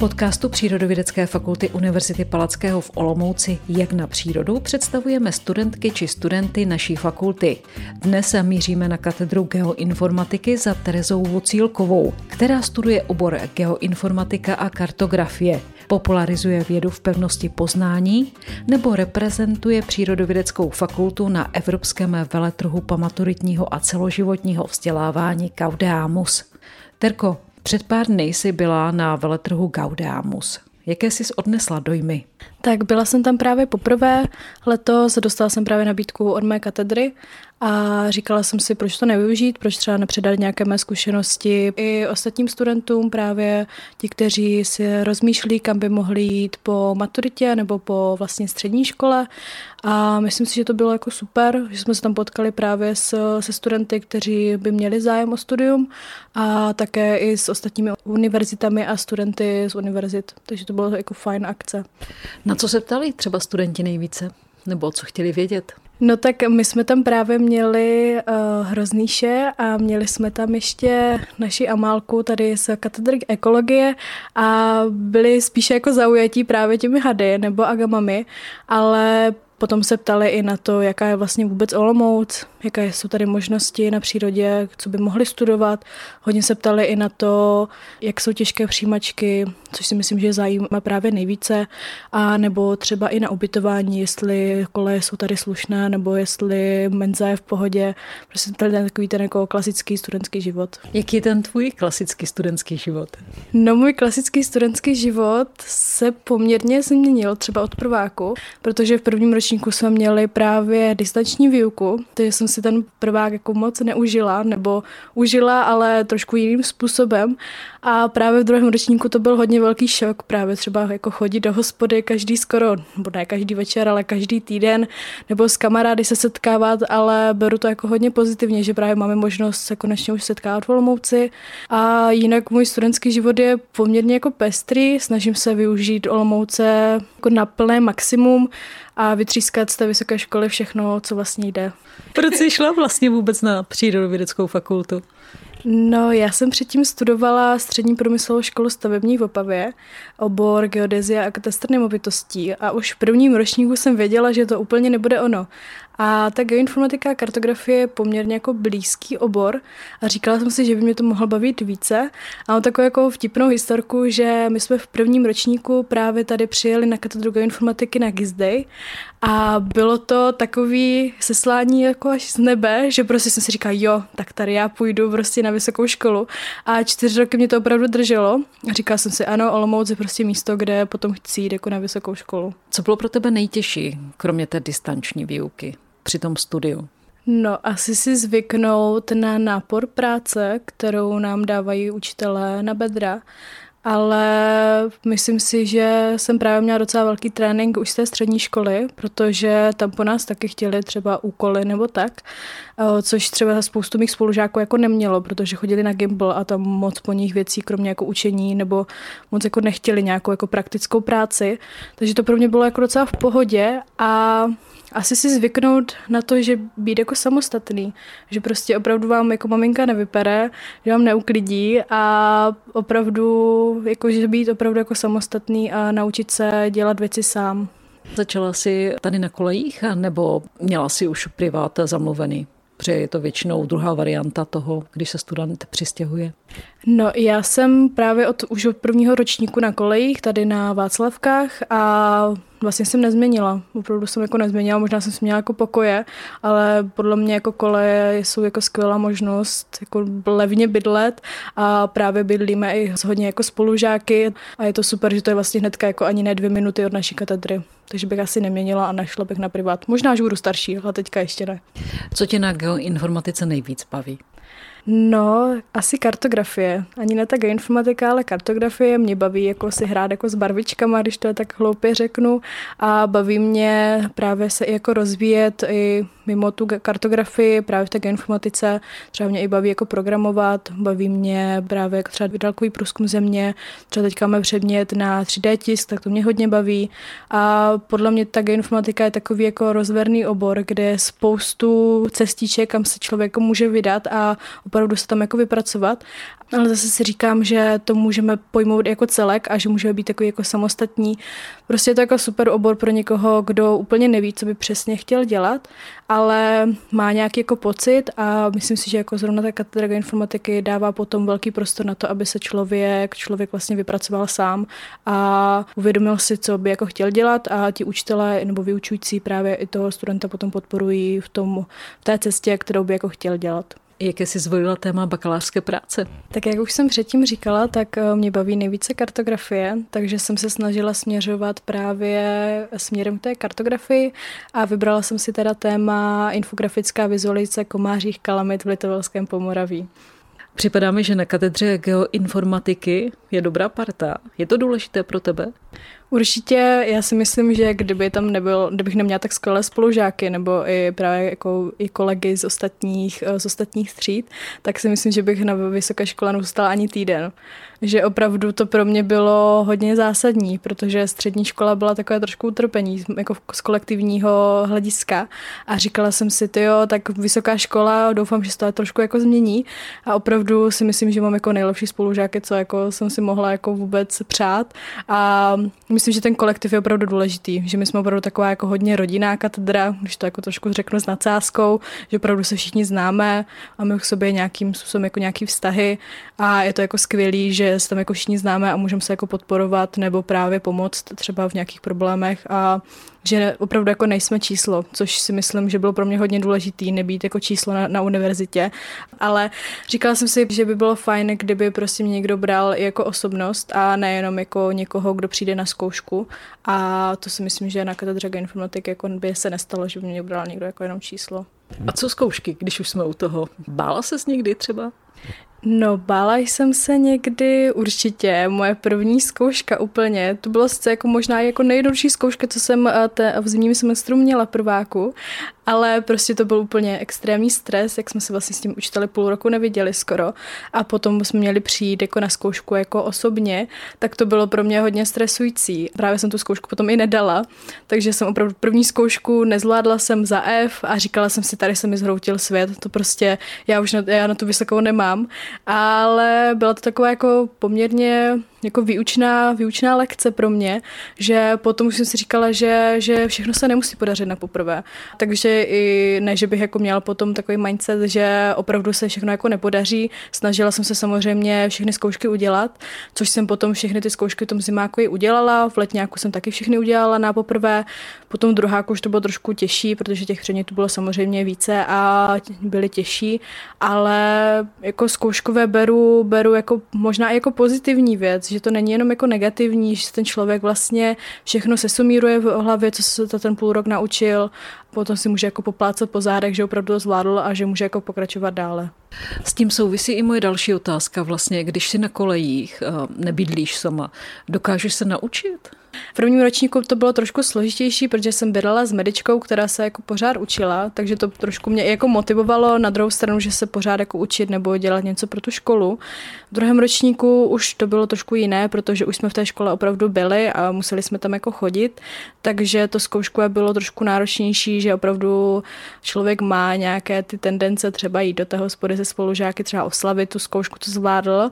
podcastu Přírodovědecké fakulty Univerzity Palackého v Olomouci Jak na přírodu představujeme studentky či studenty naší fakulty. Dnes míříme na katedru geoinformatiky za Terezou Vocílkovou, která studuje obor geoinformatika a kartografie. Popularizuje vědu v pevnosti poznání nebo reprezentuje přírodovědeckou fakultu na Evropském veletrhu pamaturitního a celoživotního vzdělávání Caudeamus. Terko, před pár dny jsi byla na veletrhu Gaudeamus. Jaké jsi odnesla dojmy? Tak byla jsem tam právě poprvé letos, dostala jsem právě nabídku od mé katedry a říkala jsem si, proč to nevyužít, proč třeba nepředat nějaké mé zkušenosti i ostatním studentům, právě ti, kteří si rozmýšlí, kam by mohli jít po maturitě nebo po vlastně střední škole. A myslím si, že to bylo jako super, že jsme se tam potkali právě s, se studenty, kteří by měli zájem o studium a také i s ostatními univerzitami a studenty z univerzit. Takže to bylo jako fajn akce. Na co se ptali třeba studenti nejvíce? Nebo co chtěli vědět? No tak my jsme tam právě měli uh, hroznýše a měli jsme tam ještě naši Amálku tady z katedry ekologie a byli spíše jako zaujatí právě těmi hady nebo agamami, ale Potom se ptali i na to, jaká je vlastně vůbec Olomouc, jaké jsou tady možnosti na přírodě, co by mohli studovat. Hodně se ptali i na to, jak jsou těžké přijímačky, což si myslím, že zajímá právě nejvíce. A nebo třeba i na ubytování, jestli koleje jsou tady slušné, nebo jestli menza je v pohodě. Prostě tady ten takový ten jako klasický studentský život. Jaký je ten tvůj klasický studentský život? No můj klasický studentský život se poměrně změnil třeba od prváku, protože v prvním ročníku ročníku jsme měli právě distanční výuku, takže jsem si ten prvák jako moc neužila, nebo užila, ale trošku jiným způsobem. A právě v druhém ročníku to byl hodně velký šok, právě třeba jako chodit do hospody každý skoro, nebo ne každý večer, ale každý týden, nebo s kamarády se setkávat, ale beru to jako hodně pozitivně, že právě máme možnost se konečně už setkávat v Olomouci. A jinak můj studentský život je poměrně jako pestrý, snažím se využít Olomouce jako na plné maximum a vytřískat z té vysoké školy všechno, co vlastně jde. Proč jsi šla vlastně vůbec na přírodovědeckou fakultu? No, já jsem předtím studovala střední průmyslovou školu stavební v Opavě, obor geodezie a katastr nemovitostí a už v prvním ročníku jsem věděla, že to úplně nebude ono. A ta geoinformatika a kartografie je poměrně jako blízký obor a říkala jsem si, že by mě to mohlo bavit více. A mám takovou jako vtipnou historku, že my jsme v prvním ročníku právě tady přijeli na katedru geoinformatiky na Gizdej a bylo to takový seslání jako až z nebe, že prostě jsem si říkala, jo, tak tady já půjdu prostě na vysokou školu. A čtyři roky mě to opravdu drželo. A říkala jsem si, ano, Olomouc je prostě místo, kde potom chci jít jako na vysokou školu. Co bylo pro tebe nejtěžší, kromě té distanční výuky? Při tom studiu? No, asi si zvyknout na nápor práce, kterou nám dávají učitelé na bedra, ale myslím si, že jsem právě měla docela velký trénink už z té střední školy, protože tam po nás taky chtěli třeba úkoly nebo tak, eh, což třeba spoustu mých spolužáků jako nemělo, protože chodili na gimbal a tam moc po nich věcí, kromě jako učení, nebo moc jako nechtěli nějakou jako praktickou práci. Takže to pro mě bylo jako docela v pohodě a asi si zvyknout na to, že být jako samostatný, že prostě opravdu vám jako maminka nevypere, že vám neuklidí a opravdu, jako že být opravdu jako samostatný a naučit se dělat věci sám. Začala jsi tady na kolejích nebo měla si už privát zamluvený? Protože je to většinou druhá varianta toho, když se student přistěhuje. No, já jsem právě od, už od prvního ročníku na kolejích tady na Václavkách a vlastně jsem nezměnila. Opravdu jsem jako nezměnila, možná jsem si měla jako pokoje, ale podle mě jako koleje jsou jako skvělá možnost jako levně bydlet a právě bydlíme i s hodně jako spolužáky a je to super, že to je vlastně hnedka jako ani ne dvě minuty od naší katedry. Takže bych asi neměnila a našla bych na privát. Možná, že budu starší, ale teďka ještě ne. Co tě na geoinformatice nejvíc baví? No, asi kartografie. Ani ne tak informatika, ale kartografie mě baví jako si hrát jako s barvičkama, když to tak hloupě řeknu. A baví mě právě se i jako rozvíjet i mimo tu kartografii, právě v té geoinformatice. Třeba mě i baví jako programovat, baví mě právě jako třeba dálkový průzkum země. Třeba teďka máme předmět na 3D tisk, tak to mě hodně baví. A podle mě ta geoinformatika je takový jako rozverný obor, kde je spoustu cestiček, kam se člověk může vydat a opravdu se tam jako vypracovat. Ale zase si říkám, že to můžeme pojmout jako celek a že můžeme být takový jako samostatní. Prostě je to jako super obor pro někoho, kdo úplně neví, co by přesně chtěl dělat, ale má nějaký jako pocit a myslím si, že jako zrovna ta katedra informatiky dává potom velký prostor na to, aby se člověk, člověk vlastně vypracoval sám a uvědomil si, co by jako chtěl dělat a ti učitelé nebo vyučující právě i toho studenta potom podporují v, tom, v té cestě, kterou by jako chtěl dělat. Jaké jsi zvolila téma bakalářské práce? Tak jak už jsem předtím říkala, tak eh, mě baví nejvíce kartografie, takže jsem se snažila směřovat právě směrem té kartografii a vybrala jsem si teda téma infografická vizualizace komářích kalamit v Litovelském Pomoraví. Připadá mi, že na katedře geoinformatiky je dobrá parta. Je to důležité pro tebe? Určitě, já si myslím, že kdyby tam nebyl, kdybych neměla tak skvělé spolužáky nebo i právě jako i kolegy z ostatních, z ostatních tříd, tak si myslím, že bych na vysoké škole nezůstala ani týden. Že opravdu to pro mě bylo hodně zásadní, protože střední škola byla takové trošku utrpení jako z kolektivního hlediska. A říkala jsem si, ty jo, tak vysoká škola, doufám, že se to trošku jako změní. A opravdu si myslím, že mám jako nejlepší spolužáky, co jako jsem si mohla jako vůbec přát. A myslím, že ten kolektiv je opravdu důležitý, že my jsme opravdu taková jako hodně rodinná katedra, když to jako trošku řeknu s nadsázkou, že opravdu se všichni známe a my k sobě nějakým způsobem jako nějaký vztahy a je to jako skvělý, že se tam jako všichni známe a můžeme se jako podporovat nebo právě pomoct třeba v nějakých problémech a že opravdu jako nejsme číslo, což si myslím, že bylo pro mě hodně důležitý nebýt jako číslo na, na univerzitě, ale říkala jsem si, že by bylo fajn, kdyby prostě mě někdo bral jako osobnost a nejenom jako někoho, kdo přijde na zkoušku a to si myslím, že na katedře informatiky jako by se nestalo, že by mě bral někdo jako jenom číslo. A co zkoušky, když už jsme u toho? Bála ses někdy třeba? No, bála jsem se někdy určitě. Moje první zkouška úplně, to bylo jako možná jako nejjednodušší zkouška, co jsem eh, te, v zimním semestru měla prváku ale prostě to byl úplně extrémní stres, jak jsme se vlastně s tím učiteli půl roku neviděli skoro a potom jsme měli přijít jako na zkoušku jako osobně, tak to bylo pro mě hodně stresující. Právě jsem tu zkoušku potom i nedala, takže jsem opravdu první zkoušku nezvládla jsem za F a říkala jsem si, tady se mi zhroutil svět, to prostě já už na, já na tu vysokou nemám, ale byla to taková jako poměrně jako výučná, výučná lekce pro mě, že potom už jsem si říkala, že, že všechno se nemusí podařit na poprvé. Takže i ne, že bych jako měla potom takový mindset, že opravdu se všechno jako nepodaří. Snažila jsem se samozřejmě všechny zkoušky udělat, což jsem potom všechny ty zkoušky v tom zimáku i udělala. V letňáku jsem taky všechny udělala na poprvé. Potom v druháku už to bylo trošku těžší, protože těch předmětů bylo samozřejmě více a byly těžší, ale jako zkouškové beru, beru jako možná i jako pozitivní věc, že to není jenom jako negativní, že ten člověk vlastně všechno se sumíruje v hlavě, co se to ten půl rok naučil, potom si může jako poplácat po zádech, že opravdu to zvládl a že může jako pokračovat dále. S tím souvisí i moje další otázka vlastně, když si na kolejích eh, nebydlíš sama, dokážeš se naučit? V prvním ročníku to bylo trošku složitější, protože jsem bydlela s medičkou, která se jako pořád učila, takže to trošku mě jako motivovalo na druhou stranu, že se pořád jako učit nebo dělat něco pro tu školu. V druhém ročníku už to bylo trošku jiné, protože už jsme v té škole opravdu byli a museli jsme tam jako chodit, takže to zkouškové bylo trošku náročnější, že opravdu člověk má nějaké ty tendence třeba jít do té hospody se spolužáky, třeba oslavit tu zkoušku, to zvládl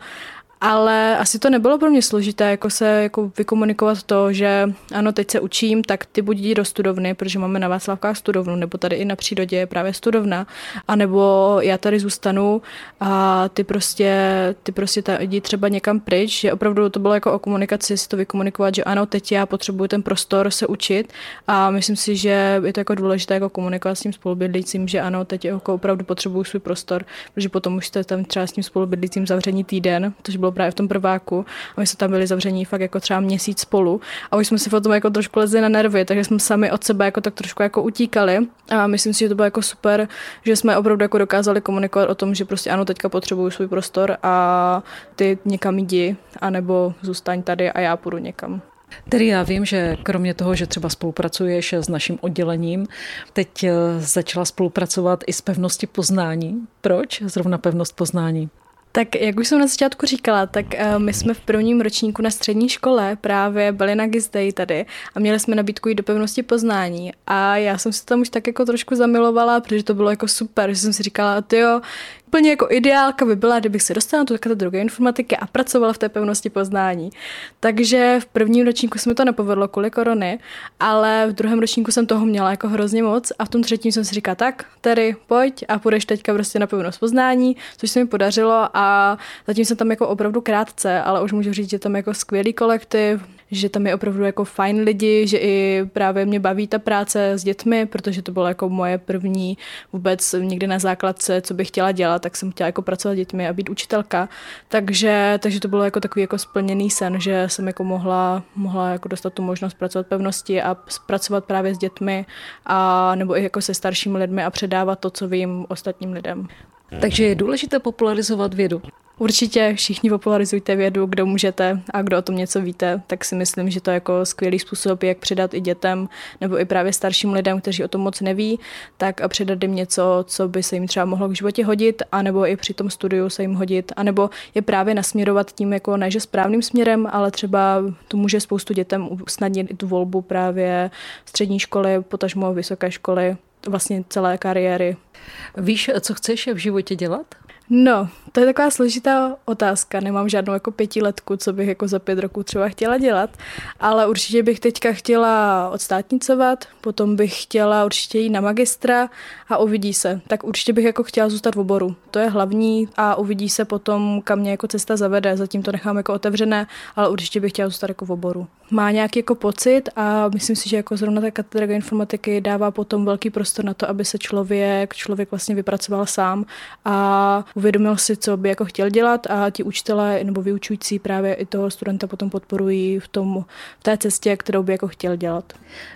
ale asi to nebylo pro mě složité, jako se jako vykomunikovat to, že ano, teď se učím, tak ty buď jdi do studovny, protože máme na Václavkách studovnu, nebo tady i na přírodě je právě studovna, anebo já tady zůstanu a ty prostě, ty prostě ta, jdi třeba někam pryč, že opravdu to bylo jako o komunikaci, si to vykomunikovat, že ano, teď já potřebuji ten prostor se učit a myslím si, že je to jako důležité jako komunikovat s tím spolubydlícím, že ano, teď jako opravdu potřebuji svůj prostor, protože potom už jste tam třeba s tím spolubydlícím zavření týden, což bylo bylo právě v tom prváku a my jsme tam byli zavření fakt jako třeba měsíc spolu a už jsme si potom jako trošku lezli na nervy, takže jsme sami od sebe jako tak trošku jako utíkali a myslím si, že to bylo jako super, že jsme opravdu jako dokázali komunikovat o tom, že prostě ano, teďka potřebuju svůj prostor a ty někam jdi, anebo zůstaň tady a já půjdu někam. Tedy já vím, že kromě toho, že třeba spolupracuješ s naším oddělením, teď eh, začala spolupracovat i s pevnosti poznání. Proč zrovna pevnost poznání? Tak jak už jsem na začátku říkala, tak uh, my jsme v prvním ročníku na střední škole právě byli na Gizdej tady a měli jsme nabídku jít do pevnosti poznání. A já jsem se tam už tak jako trošku zamilovala, protože to bylo jako super, že jsem si říkala, jo, Úplně jako ideálka by byla, kdybych se dostala do katedru informatiky a pracovala v té pevnosti poznání. Takže v prvním ročníku se mi to nepovedlo kvůli korony, ale v druhém ročníku jsem toho měla jako hrozně moc a v tom třetím jsem si říkala, tak, Terry, pojď a půjdeš teďka prostě na pevnost poznání, což se mi podařilo a zatím jsem tam jako opravdu krátce, ale už můžu říct, že tam jako skvělý kolektiv, že tam je opravdu jako fajn lidi, že i právě mě baví ta práce s dětmi, protože to bylo jako moje první vůbec někde na základce, co bych chtěla dělat, tak jsem chtěla jako pracovat s dětmi a být učitelka. Takže, takže to bylo jako takový jako splněný sen, že jsem jako mohla, mohla jako dostat tu možnost pracovat pevnosti a pracovat právě s dětmi a nebo i jako se staršími lidmi a předávat to, co vím ostatním lidem. Takže je důležité popularizovat vědu. Určitě všichni popularizujte vědu, kdo můžete a kdo o tom něco víte, tak si myslím, že to je jako skvělý způsob, jak předat i dětem nebo i právě starším lidem, kteří o tom moc neví, tak a předat jim něco, co by se jim třeba mohlo v životě hodit, anebo i při tom studiu se jim hodit, anebo je právě nasměrovat tím jako ne, že správným směrem, ale třeba to může spoustu dětem usnadnit i tu volbu právě střední školy, potažmo vysoké školy, vlastně celé kariéry. Víš, co chceš v životě dělat? No, to je taková složitá otázka. Nemám žádnou jako pětiletku, co bych jako za pět roků třeba chtěla dělat, ale určitě bych teďka chtěla odstátnicovat, potom bych chtěla určitě jít na magistra a uvidí se. Tak určitě bych jako chtěla zůstat v oboru. To je hlavní a uvidí se potom, kam mě jako cesta zavede. Zatím to nechám jako otevřené, ale určitě bych chtěla zůstat jako v oboru. Má nějaký jako pocit a myslím si, že jako zrovna ta katedra informatiky dává potom velký prostor na to, aby se člověk, člověk vlastně vypracoval sám a uvědomil si, co by jako chtěl dělat a ti učitelé nebo vyučující právě i toho studenta potom podporují v, tom, v té cestě, kterou by jako chtěl dělat.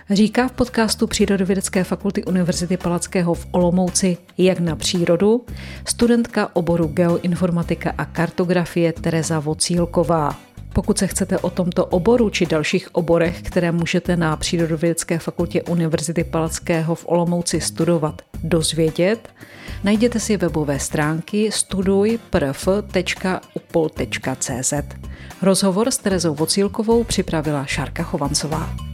Říká v podcastu Přírodovědecké fakulty Univerzity Palackého v Olomouci jak na přírodu studentka oboru geoinformatika a kartografie Tereza Vocílková. Pokud se chcete o tomto oboru či dalších oborech, které můžete na Přírodovědecké fakultě Univerzity Palackého v Olomouci studovat, dozvědět, najděte si webové stránky studujprf.upol.cz. Rozhovor s Terezou Vocílkovou připravila Šárka Chovancová.